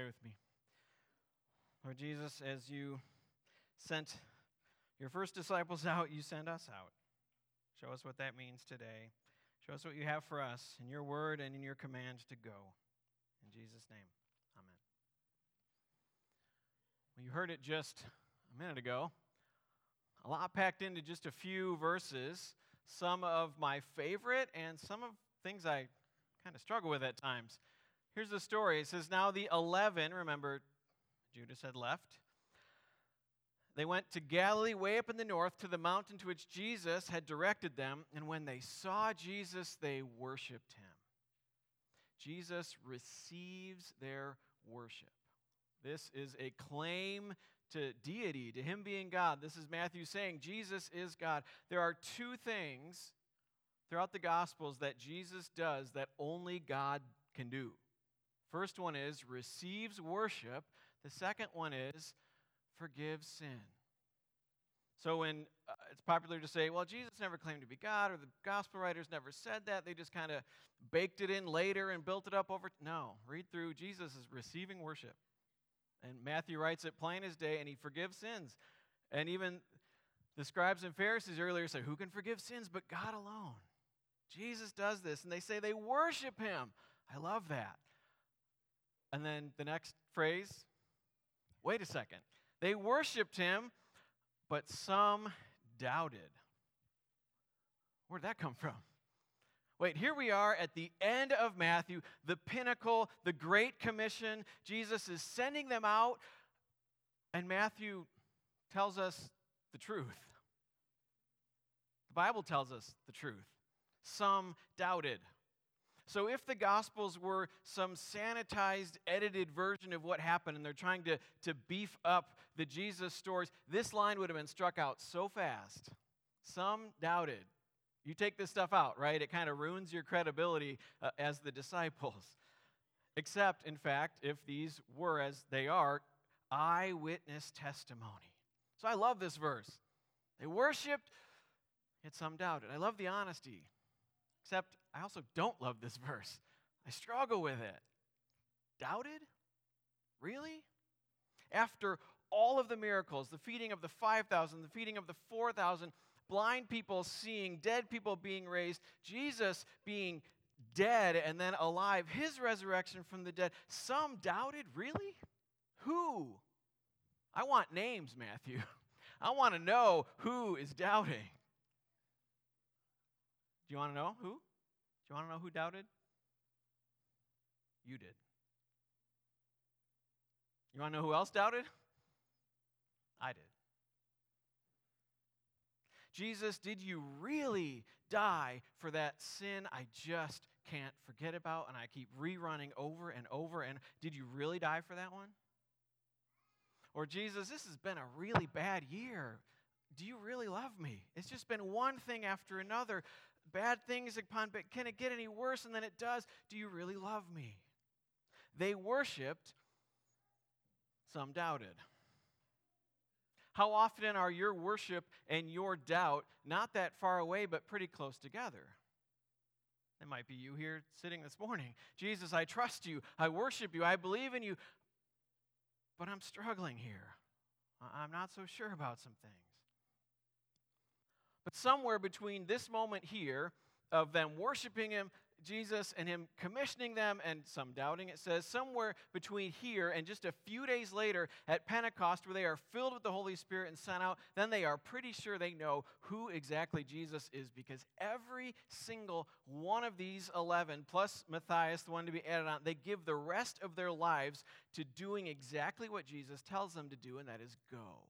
Pray with me. Lord Jesus, as you sent your first disciples out, you send us out. Show us what that means today. Show us what you have for us in your word and in your command to go. In Jesus' name, amen. Well, you heard it just a minute ago. A lot packed into just a few verses. Some of my favorite and some of things I kind of struggle with at times. Here's the story. It says, Now the 11, remember, Judas had left. They went to Galilee, way up in the north, to the mountain to which Jesus had directed them. And when they saw Jesus, they worshiped him. Jesus receives their worship. This is a claim to deity, to him being God. This is Matthew saying Jesus is God. There are two things throughout the Gospels that Jesus does that only God can do. First one is receives worship, the second one is forgives sin. So when uh, it's popular to say, well, Jesus never claimed to be God, or the gospel writers never said that, they just kind of baked it in later and built it up over. No, read through. Jesus is receiving worship. And Matthew writes it plain as day, and he forgives sins. And even the scribes and Pharisees earlier said, Who can forgive sins but God alone? Jesus does this, and they say they worship him. I love that. And then the next phrase wait a second. They worshiped him, but some doubted. Where'd that come from? Wait, here we are at the end of Matthew, the pinnacle, the Great Commission. Jesus is sending them out, and Matthew tells us the truth. The Bible tells us the truth. Some doubted. So, if the Gospels were some sanitized, edited version of what happened, and they're trying to, to beef up the Jesus stories, this line would have been struck out so fast. Some doubted. You take this stuff out, right? It kind of ruins your credibility uh, as the disciples. Except, in fact, if these were, as they are, eyewitness testimony. So I love this verse. They worshiped, yet some doubted. I love the honesty. Except, I also don't love this verse. I struggle with it. Doubted? Really? After all of the miracles, the feeding of the 5,000, the feeding of the 4,000, blind people seeing, dead people being raised, Jesus being dead and then alive, his resurrection from the dead. Some doubted, really? Who? I want names, Matthew. I want to know who is doubting. Do you want to know who? Do you want to know who doubted? You did. You want to know who else doubted? I did. Jesus, did you really die for that sin I just can't forget about and I keep rerunning over and over? And did you really die for that one? Or, Jesus, this has been a really bad year. Do you really love me? It's just been one thing after another. Bad things upon, but can it get any worse? And then it does. Do you really love me? They worshiped, some doubted. How often are your worship and your doubt not that far away, but pretty close together? It might be you here sitting this morning. Jesus, I trust you. I worship you. I believe in you. But I'm struggling here. I'm not so sure about some things. But somewhere between this moment here of them worshiping Him, Jesus and him commissioning them, and some doubting, it says, somewhere between here and just a few days later at Pentecost, where they are filled with the Holy Spirit and sent out, then they are pretty sure they know who exactly Jesus is because every single one of these 11, plus Matthias, the one to be added on, they give the rest of their lives to doing exactly what Jesus tells them to do, and that is go.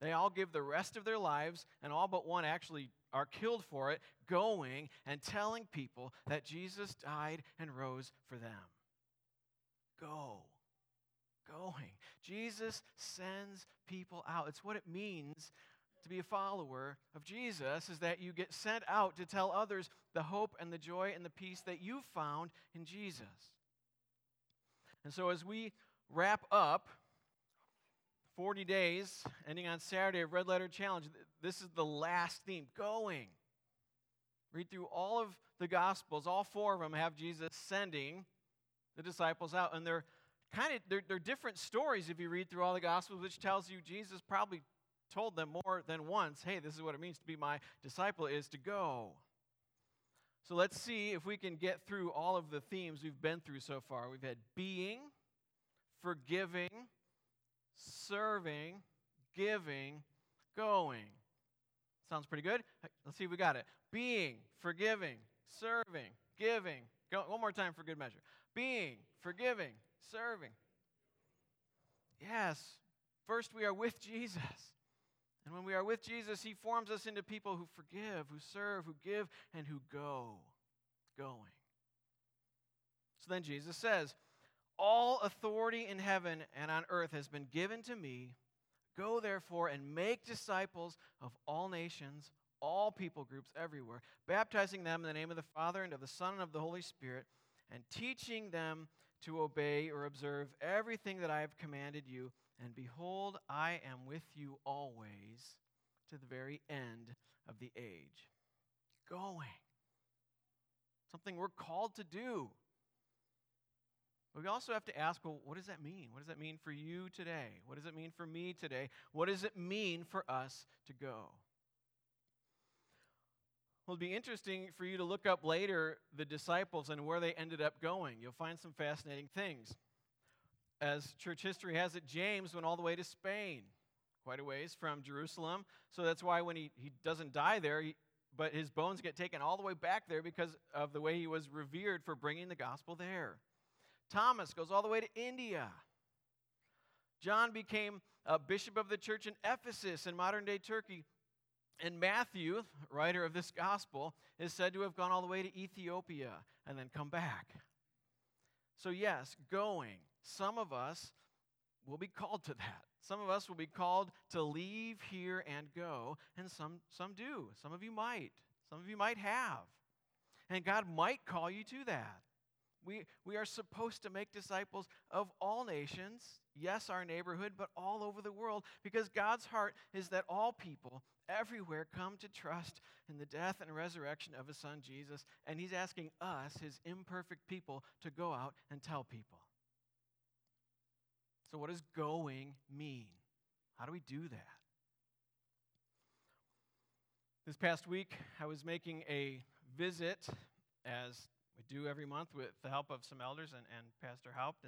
They all give the rest of their lives, and all but one actually are killed for it, going and telling people that Jesus died and rose for them. Go. Going. Jesus sends people out. It's what it means to be a follower of Jesus is that you get sent out to tell others the hope and the joy and the peace that you found in Jesus. And so as we wrap up 40 days, ending on Saturday of Red Letter Challenge. This is the last theme going. Read through all of the Gospels. All four of them have Jesus sending the disciples out, and they're kind of they're, they're different stories if you read through all the Gospels, which tells you Jesus probably told them more than once, hey, this is what it means to be my disciple, is to go. So let's see if we can get through all of the themes we've been through so far. We've had being, forgiving, serving, giving, going. Sounds pretty good. Let's see if we got it. Being, forgiving, serving, giving. Go, one more time for good measure. Being, forgiving, serving. Yes, first we are with Jesus. And when we are with Jesus, he forms us into people who forgive, who serve, who give, and who go. Going. So then Jesus says, All authority in heaven and on earth has been given to me. Go therefore and make disciples of all nations, all people groups everywhere, baptizing them in the name of the Father and of the Son and of the Holy Spirit, and teaching them to obey or observe everything that I have commanded you. And behold, I am with you always to the very end of the age. Going. Something we're called to do. We also have to ask well, what does that mean? What does that mean for you today? What does it mean for me today? What does it mean for us to go? Well, it'd be interesting for you to look up later the disciples and where they ended up going. You'll find some fascinating things. As church history has it, James went all the way to Spain, quite a ways from Jerusalem. So that's why when he, he doesn't die there, he, but his bones get taken all the way back there because of the way he was revered for bringing the gospel there. Thomas goes all the way to India. John became a bishop of the church in Ephesus in modern day Turkey and Matthew, writer of this gospel, is said to have gone all the way to Ethiopia and then come back. So, yes, going. Some of us will be called to that. Some of us will be called to leave here and go, and some, some do. Some of you might. Some of you might have. And God might call you to that. We, we are supposed to make disciples of all nations, yes, our neighborhood, but all over the world, because God's heart is that all people everywhere come to trust in the death and resurrection of his son Jesus, and he's asking us, his imperfect people, to go out and tell people. So, what does going mean? How do we do that? This past week, I was making a visit, as we do every month with the help of some elders and, and Pastor Haupt,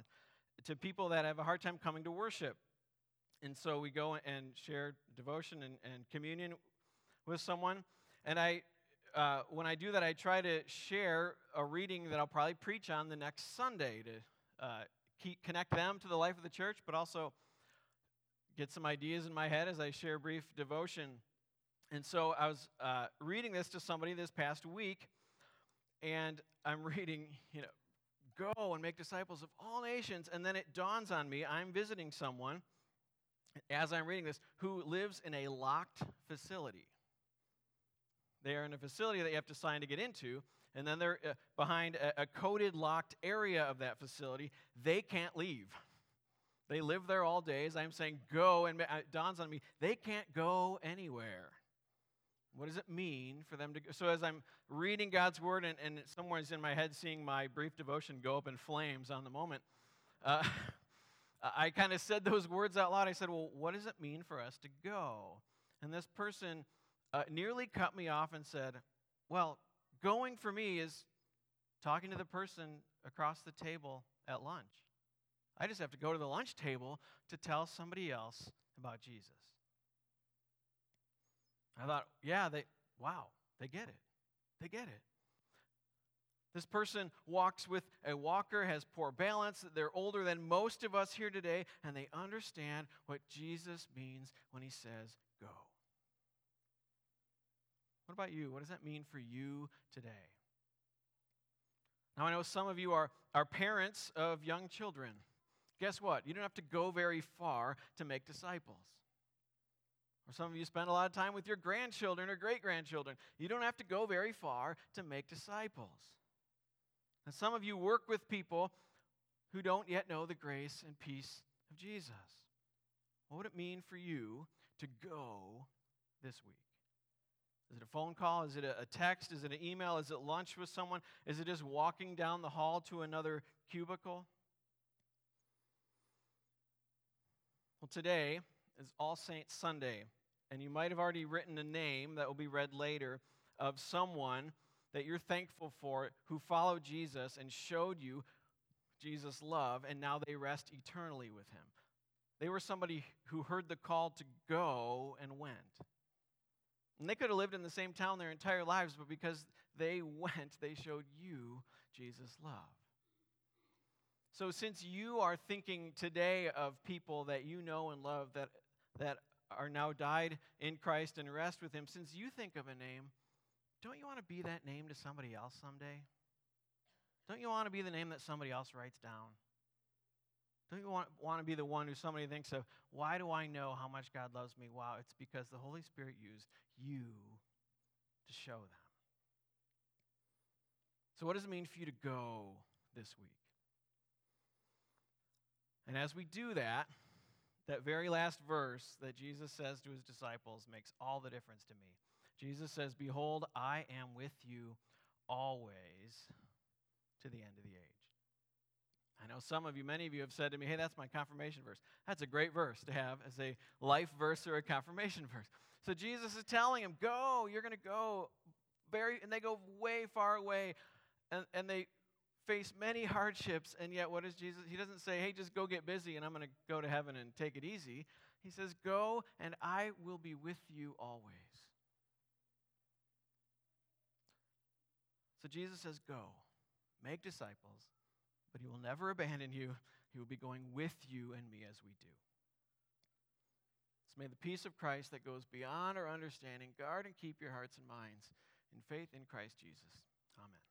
to people that have a hard time coming to worship. And so we go and share devotion and, and communion with someone. And I, uh, when I do that, I try to share a reading that I'll probably preach on the next Sunday to uh, keep, connect them to the life of the church, but also get some ideas in my head as I share brief devotion. And so I was uh, reading this to somebody this past week, and I'm reading, you know, go and make disciples of all nations. And then it dawns on me I'm visiting someone as I'm reading this, who lives in a locked facility. They are in a facility that you have to sign to get into, and then they're uh, behind a, coded locked area of that facility. They can't leave. They live there all day. As I'm saying, go, and it dawns on me, they can't go anywhere. What does it mean for them to go? So, as I'm reading God's word, and, and somewhere's in my head seeing my brief devotion go up in flames on the moment, uh, I kind of said those words out loud. I said, Well, what does it mean for us to go? And this person uh, nearly cut me off and said, Well, going for me is talking to the person across the table at lunch. I just have to go to the lunch table to tell somebody else about Jesus. I thought, yeah, they, wow, they get it. They get it. This person walks with a walker, has poor balance. They're older than most of us here today, and they understand what Jesus means when he says, go. What about you? What does that mean for you today? Now, I know some of you are, are parents of young children. Guess what? You don't have to go very far to make disciples. Or some of you spend a lot of time with your grandchildren or great grandchildren. You don't have to go very far to make disciples. And some of you work with people who don't yet know the grace and peace of Jesus. What would it mean for you to go this week? Is it a phone call? Is it a text? Is it an email? Is it lunch with someone? Is it just walking down the hall to another cubicle? Well, today is All Saints Sunday, and you might have already written a name that will be read later of someone that you're thankful for who followed Jesus and showed you Jesus' love, and now they rest eternally with him. They were somebody who heard the call to go and went. And they could have lived in the same town their entire lives, but because they went, they showed you Jesus' love. So, since you are thinking today of people that you know and love that, that are now died in Christ and rest with Him, since you think of a name, don't you want to be that name to somebody else someday? Don't you want to be the name that somebody else writes down? Don't you want, want to be the one who somebody thinks of, why do I know how much God loves me? Wow, it's because the Holy Spirit used you to show them. So, what does it mean for you to go this week? And as we do that, that very last verse that Jesus says to his disciples makes all the difference to me. Jesus says, Behold, I am with you always to the end of the age. I know some of you, many of you have said to me, Hey, that's my confirmation verse. That's a great verse to have as a life verse or a confirmation verse. So Jesus is telling him, Go, you're going to go very, and they go way far away, and, and they face many hardships, and yet what is Jesus? He doesn't say, Hey, just go get busy and I'm going to go to heaven and take it easy. He says, Go, and I will be with you always. So Jesus says, Go, make disciples, but he will never abandon you. He will be going with you and me as we do. So may the peace of Christ that goes beyond our understanding guard and keep your hearts and minds in faith in Christ Jesus. Amen.